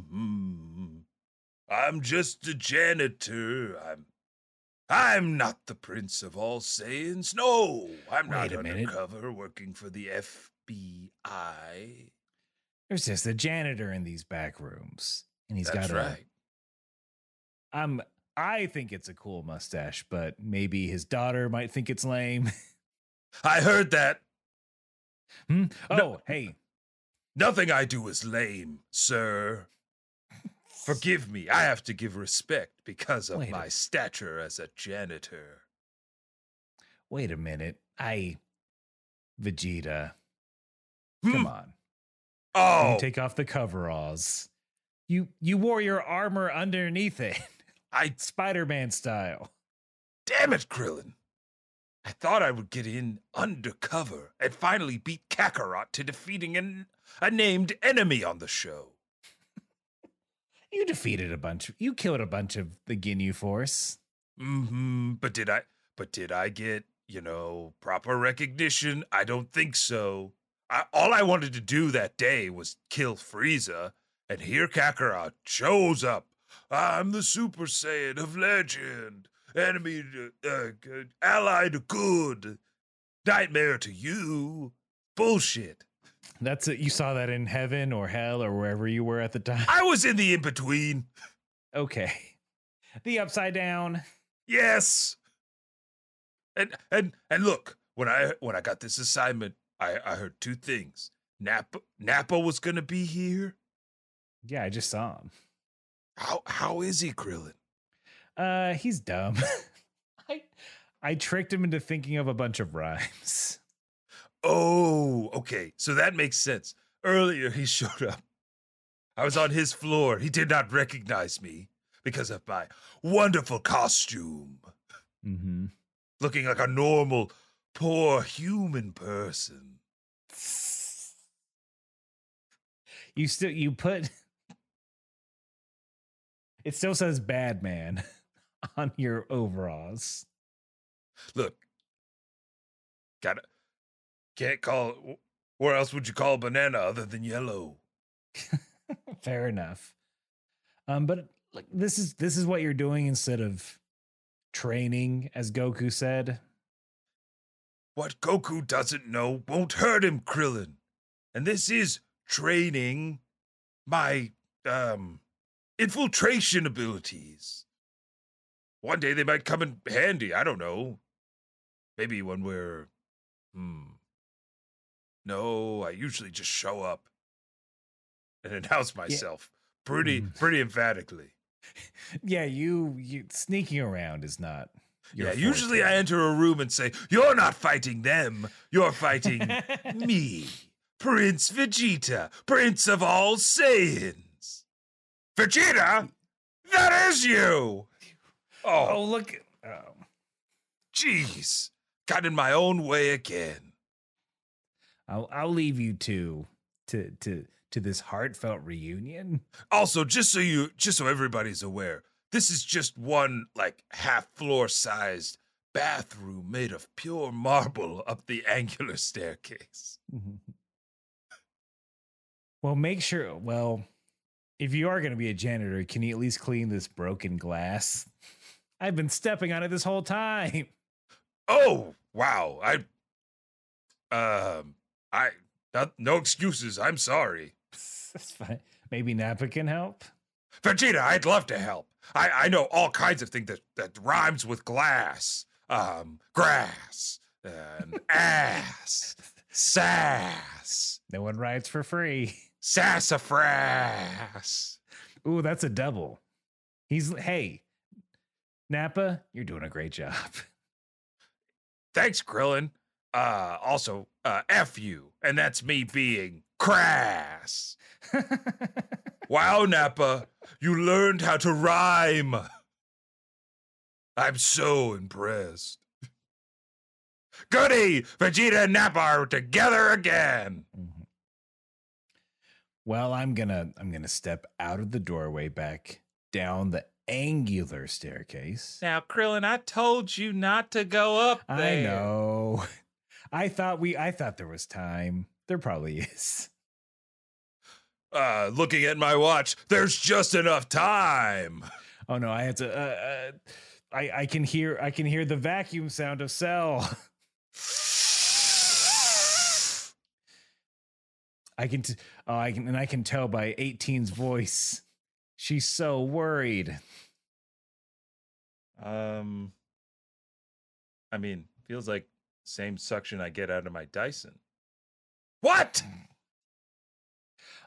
I'm just a janitor. I'm I'm not the prince of all Saiyans. No, I'm not Wait a minute. undercover working for the FBI. There's just a janitor in these back rooms. And he's That's got a right. I'm I think it's a cool mustache, but maybe his daughter might think it's lame. I heard that. Hmm? Oh, No. hey. Nothing I do is lame, sir. Forgive me. I have to give respect because of Wait a- my stature as a janitor. Wait a minute. I Vegeta. Hmm. Come on. Oh, You take off the coveralls. You you wore your armor underneath it. I Spider-Man style. Damn it, Krillin. I thought I would get in undercover and finally beat Kakarot to defeating an, a named enemy on the show. You defeated a bunch. You killed a bunch of the Ginyu Force. Mm-hmm. But did I but did I get, you know, proper recognition? I don't think so. I, all I wanted to do that day was kill Frieza, and here Kakarot shows up. I'm the Super Saiyan of legend. Enemy to, uh, ally to good. Nightmare to you. Bullshit. That's it. You saw that in heaven or hell or wherever you were at the time. I was in the in between. Okay. The upside down. Yes. And and and look, when I when I got this assignment, I I heard two things. Nappa Nappa was gonna be here. Yeah, I just saw him. How how is he, Krillin? Uh, he's dumb. I I tricked him into thinking of a bunch of rhymes. Oh, okay. So that makes sense. Earlier he showed up. I was on his floor. He did not recognize me because of my wonderful costume. Mm-hmm. Looking like a normal, poor human person. You still you put it still says bad man on your overalls. Look, gotta can't call. it. Where else would you call a banana other than yellow? Fair enough. Um, but like this is this is what you're doing instead of training, as Goku said. What Goku doesn't know won't hurt him, Krillin. And this is training my um infiltration abilities. One day they might come in handy. I don't know. Maybe when we're hmm. No, I usually just show up and announce myself pretty Mm. pretty emphatically. Yeah, you you sneaking around is not. yeah, usually I enter a room and say, "You're not fighting them. You're fighting me, Prince Vegeta, Prince of all Saiyans. Vegeta, that is you. Oh, Oh, look. Oh. jeez, got in my own way again. I'll I'll leave you two to to to this heartfelt reunion. Also, just so you, just so everybody's aware, this is just one like half floor sized bathroom made of pure marble up the angular staircase. well, make sure. Well, if you are going to be a janitor, can you at least clean this broken glass? I've been stepping on it this whole time. Oh, wow. I um I not, no excuses. I'm sorry. That's fine. Maybe Nappa can help. Vegeta, I'd love to help. I I know all kinds of things that that rhymes with glass. Um grass and ass. Sass. No one rides for free. Sassafras. Ooh, that's a double. He's hey, Nappa, you're doing a great job. Thanks, Krillin. Uh also, uh F you. And that's me being crass. Wow, Nappa, you learned how to rhyme. I'm so impressed. Goody! Vegeta and Nappa are together again. Mhm. Well, I'm gonna I'm gonna step out of the doorway back down the angular staircase. Now, Krillin, I told you not to go up there. I know. I thought we I thought there was time. There probably is. Uh, looking at my watch, there's just enough time. Oh no, I had to uh, uh I I can hear I can hear the vacuum sound of Cell. I can t- oh, I can and I can tell by 18's voice. She's so worried. Um, I mean, feels like same suction I get out of my Dyson. What?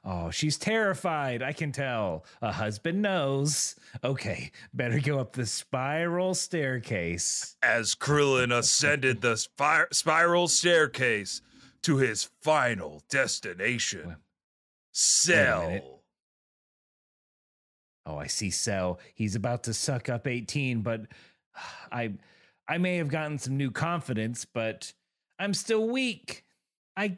Oh, she's terrified. I can tell. A husband knows. Okay, better go up the spiral staircase. As Krillin ascended the spir- spiral staircase to his final destination. Cell. Oh, I see Cell. He's about to suck up 18, but I I may have gotten some new confidence, but I'm still weak. I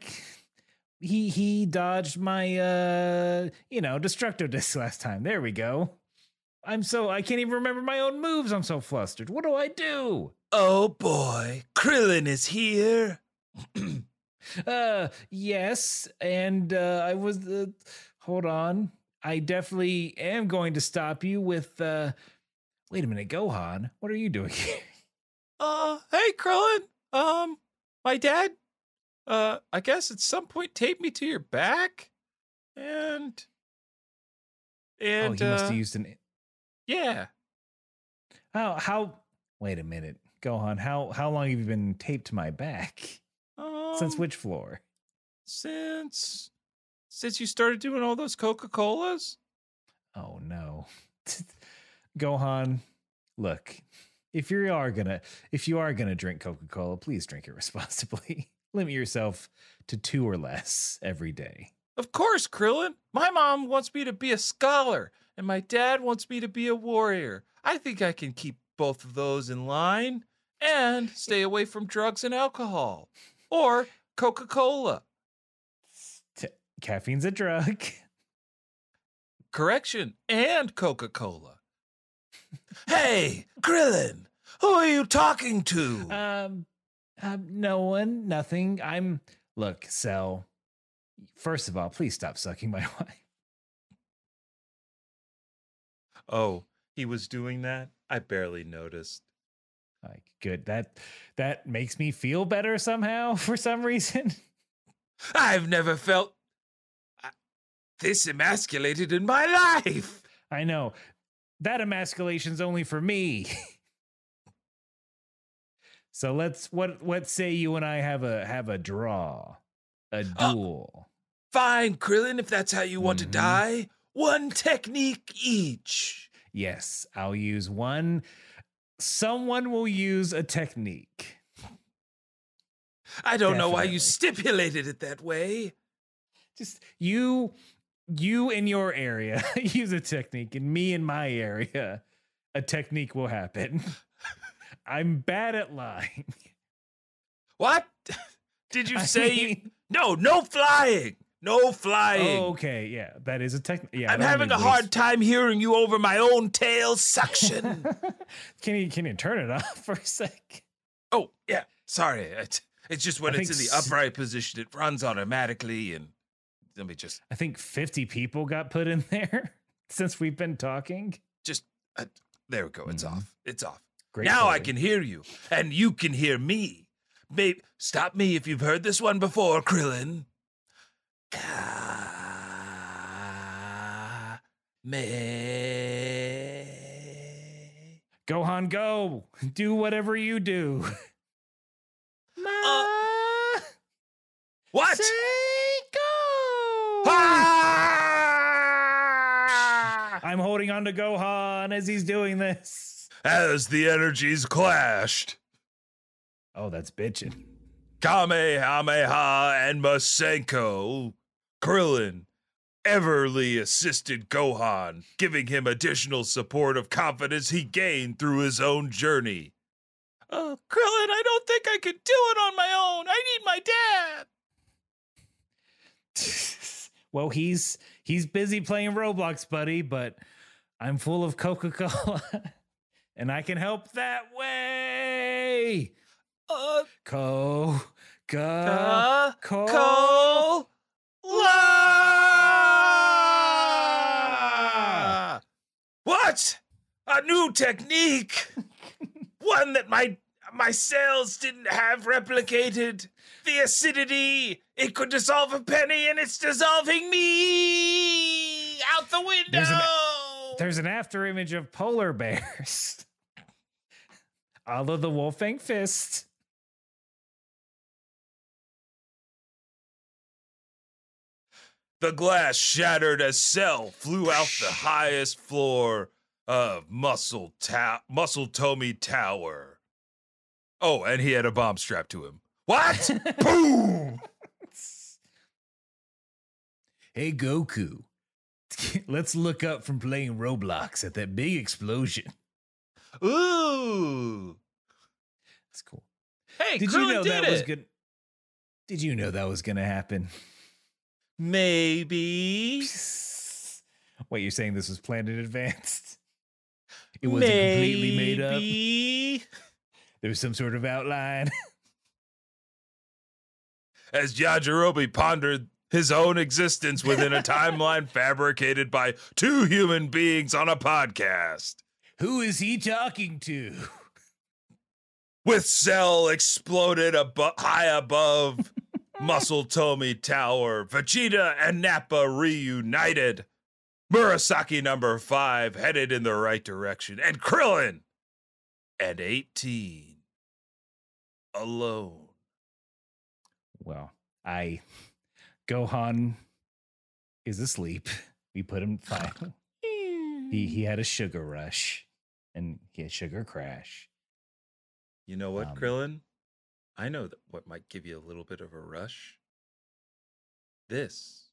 he he dodged my uh you know destructo disc last time. There we go. I'm so I can't even remember my own moves. I'm so flustered. What do I do? Oh boy, Krillin is here. Uh yes, and uh I was uh, hold on. I definitely am going to stop you with uh Wait a minute, Gohan. What are you doing here? Uh, hey, Krillin. Um, my dad, uh, I guess at some point taped me to your back, and and oh, he must uh, have used an yeah. How how wait a minute. Gohan, how how long have you been taped to my back? Um, Since which floor? Since since you started doing all those Coca Colas. Oh no. Gohan, look, if you are gonna if you are gonna drink Coca-Cola, please drink it responsibly. Limit yourself to two or less every day. Of course, Krillin. My mom wants me to be a scholar, and my dad wants me to be a warrior. I think I can keep both of those in line and stay away from drugs and alcohol or Coca Cola. caffeine's a drug. Correction, and Coca Cola. Hey, Krillin, who are you talking to? Um, um, no one, nothing. I'm look, Cell. First of all, please stop sucking my wife. oh, he was doing that? I barely noticed. Like, good. That that makes me feel better somehow for some reason. I've never felt uh, this emasculated in my life. I know that emasculation's only for me. so let's what what say you and I have a have a draw, a Uh, duel. Fine, Krillin, if that's how you want Mhm. to die. One technique each. yes, I'll use one. Someone will use a technique. I don't know why you stipulated it that way. Just you you in your area use a technique and me in my area a technique will happen. I'm bad at lying. What? Did you I say you No, no flying. No flying. Oh, okay, yeah, that is a technique. Yeah, I'm having a need hard time hearing you over my own tail suction. can you can you turn it off for a sec? oh, yeah. Sorry. It's, it's just when I it's in the s- upright position, it runs automatically. And let me just, I think 50 people got put in there since we've been talking. just, uh, there we go. It's Mhm. off. It's off. Great. now I can hear you, and you can hear me. Maybe stop me if you've heard this one before, Krillin. Gohan, go do whatever you do. Ma, What? say go. Ah! I'm holding on to Gohan as he's doing this. As the energies clashed, Oh, that's bitching. Kamehameha and Masenko, Krillin, Everly assisted Gohan, giving him additional support of confidence he gained through his own journey. Oh, Krillin, I don't think I could do it on my own. I need my dad. well, he's he's busy playing Roblox, buddy, but I'm full of Coca-Cola and I can help that way. Uh, Co go uh, co Cola! What? A new technique? One that my my cells didn't have replicated. The acidity, it could dissolve a penny and it's dissolving me out the window. There's an- There's after image of polar bears. All of the Wolf Fang Fist. The glass shattered as Cell flew out the highest floor of Muscle Ta- Muscle Tomi Tower. Oh, and he had a bomb strapped to him. What? Boom! Hey Goku. Let's look up from playing Roblox at that big explosion. Ooh! That's cool. Hey, Did Krillin you know did that it. was good? Did you know that was gonna happen? Maybe. Wait, you're saying this was planned in advance? It wasn't completely made up. There was some sort of outline. As Yajirobe pondered his own existence within a timeline fabricated by two human beings on a podcast. Who is he talking to? with Cell exploded abo- high above Muscle Tomi Tower. Vegeta and Nappa reunited. Murasaki number five headed in the right direction, and Krillin at 18 alone. Well, I Gohan is asleep. We put him fine. He he had a sugar rush and he had sugar crash. You know what, Um, Krillin? I know that what might give you a little bit of a rush. This.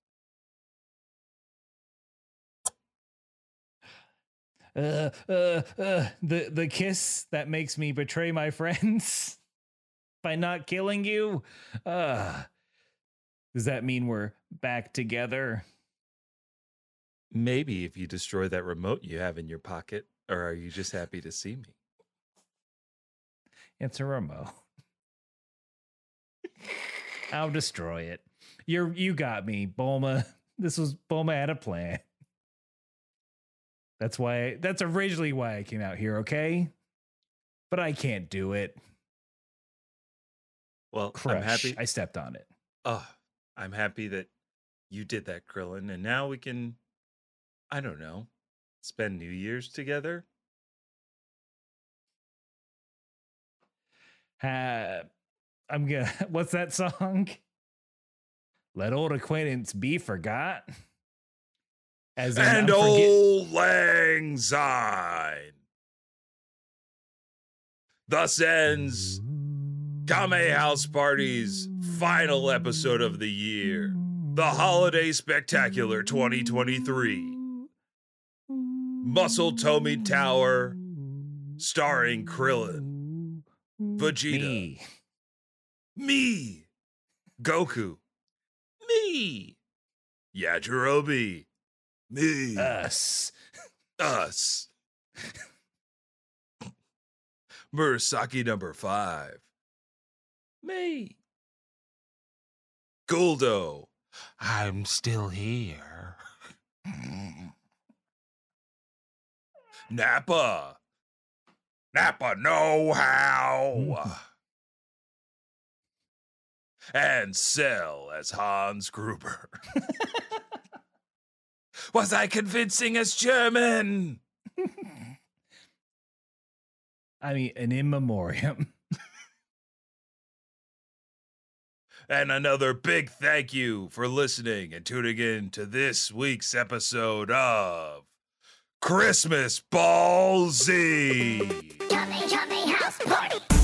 Uh, uh, uh, the the kiss that makes me betray my friends by not killing you. Uh, Does that mean we're back together? Maybe if you destroy that remote you have in your pocket, or are you just happy to see me? It's a remote. I'll destroy it. You're you got me, Bulma. This was Bulma had a plan. That's why that's originally why I came out here, okay? But I can't do it. Well, Crush. I'm happy. I stepped on it. Oh, I'm happy that you did that, Krillin, and now we can, I don't know, spend New Year's together. Uh, I'm gonna what's that song? Let old acquaintance be forgot. As and auld lang syne. Thus ends Kame mm-hmm. House Party's final episode of the year, the Holiday Spectacular 2023. Muscle Tomi Tower, starring Krillin, Vegeta, Me. me, Goku, me, Yajirobe, me, Us. us. Murasaki number five. Me. Guldo. I'm still here. Nappa. Nappa know how. Mm-hmm. and Cell as Hans Gruber. Was I convincing as German? I mean, an in memoriam. And another big thank you for listening and tuning in to this week's episode of Christmas Ball Z. Yummy, yummy house party.